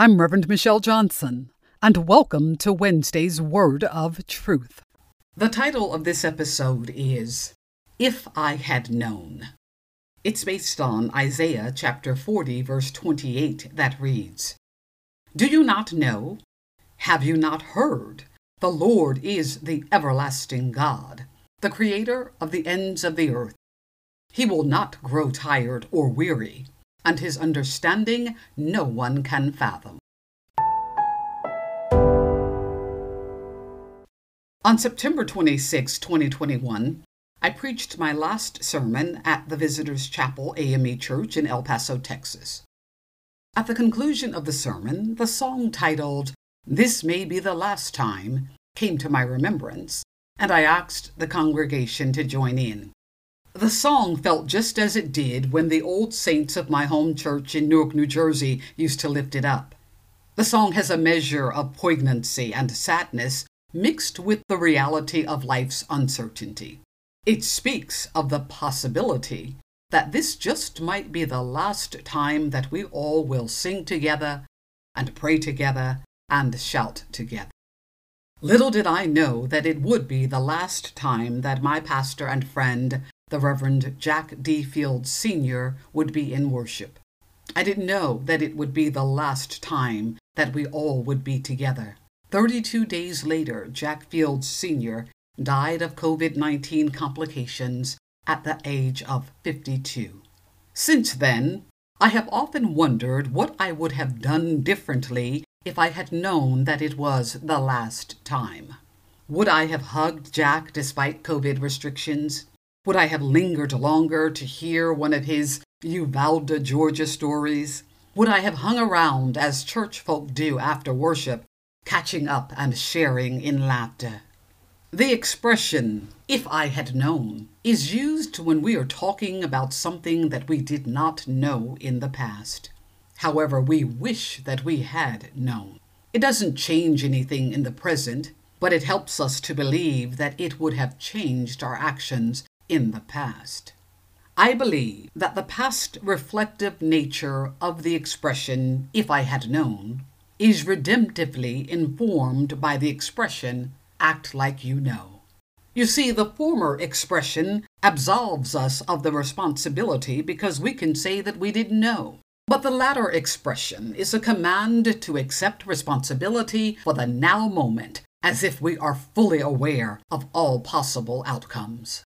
I'm Reverend Michelle Johnson, and welcome to Wednesday's Word of Truth. The title of this episode is If I Had Known. It's based on Isaiah chapter 40, verse 28, that reads Do you not know? Have you not heard? The Lord is the everlasting God, the Creator of the ends of the earth. He will not grow tired or weary, and his understanding no one can fathom. On September 26, 2021, I preached my last sermon at the Visitors Chapel AME Church in El Paso, Texas. At the conclusion of the sermon, the song titled, This May Be the Last Time, came to my remembrance, and I asked the congregation to join in. The song felt just as it did when the old saints of my home church in Newark, New Jersey used to lift it up. The song has a measure of poignancy and sadness mixed with the reality of life's uncertainty. It speaks of the possibility that this just might be the last time that we all will sing together and pray together and shout together. Little did I know that it would be the last time that my pastor and friend, the Reverend Jack D. Fields Sr., would be in worship. I didn't know that it would be the last time that we all would be together. 32 days later, Jack Fields Sr. died of COVID 19 complications at the age of 52. Since then, I have often wondered what I would have done differently if I had known that it was the last time. Would I have hugged Jack despite COVID restrictions? Would I have lingered longer to hear one of his Uvalde, Georgia stories? Would I have hung around as church folk do after worship catching up and sharing in laughter. The expression, if I had known, is used when we are talking about something that we did not know in the past. However, we wish that we had known. It doesn't change anything in the present, but it helps us to believe that it would have changed our actions in the past. I believe that the past reflective nature of the expression, if I had known, is redemptively informed by the expression, act like you know. You see, the former expression absolves us of the responsibility because we can say that we didn't know. But the latter expression is a command to accept responsibility for the now moment as if we are fully aware of all possible outcomes.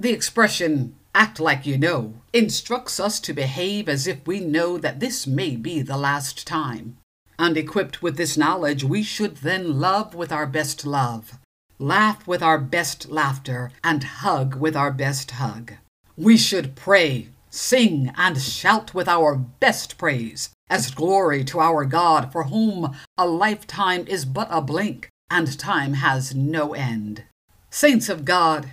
The expression, act like you know, instructs us to behave as if we know that this may be the last time. And equipped with this knowledge, we should then love with our best love, laugh with our best laughter, and hug with our best hug. We should pray, sing, and shout with our best praise, as glory to our God, for whom a lifetime is but a blink, and time has no end. Saints of God,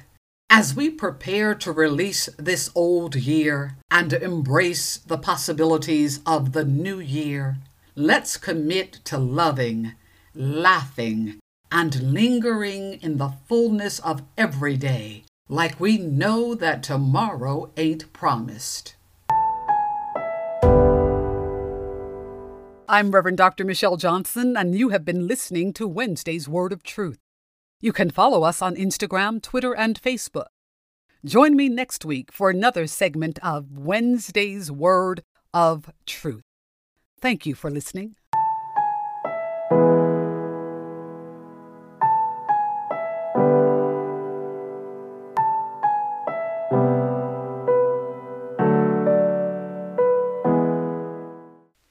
as we prepare to release this old year and embrace the possibilities of the new year, Let's commit to loving, laughing, and lingering in the fullness of every day, like we know that tomorrow ain't promised. I'm Reverend Dr. Michelle Johnson, and you have been listening to Wednesday's Word of Truth. You can follow us on Instagram, Twitter, and Facebook. Join me next week for another segment of Wednesday's Word of Truth. Thank you for listening.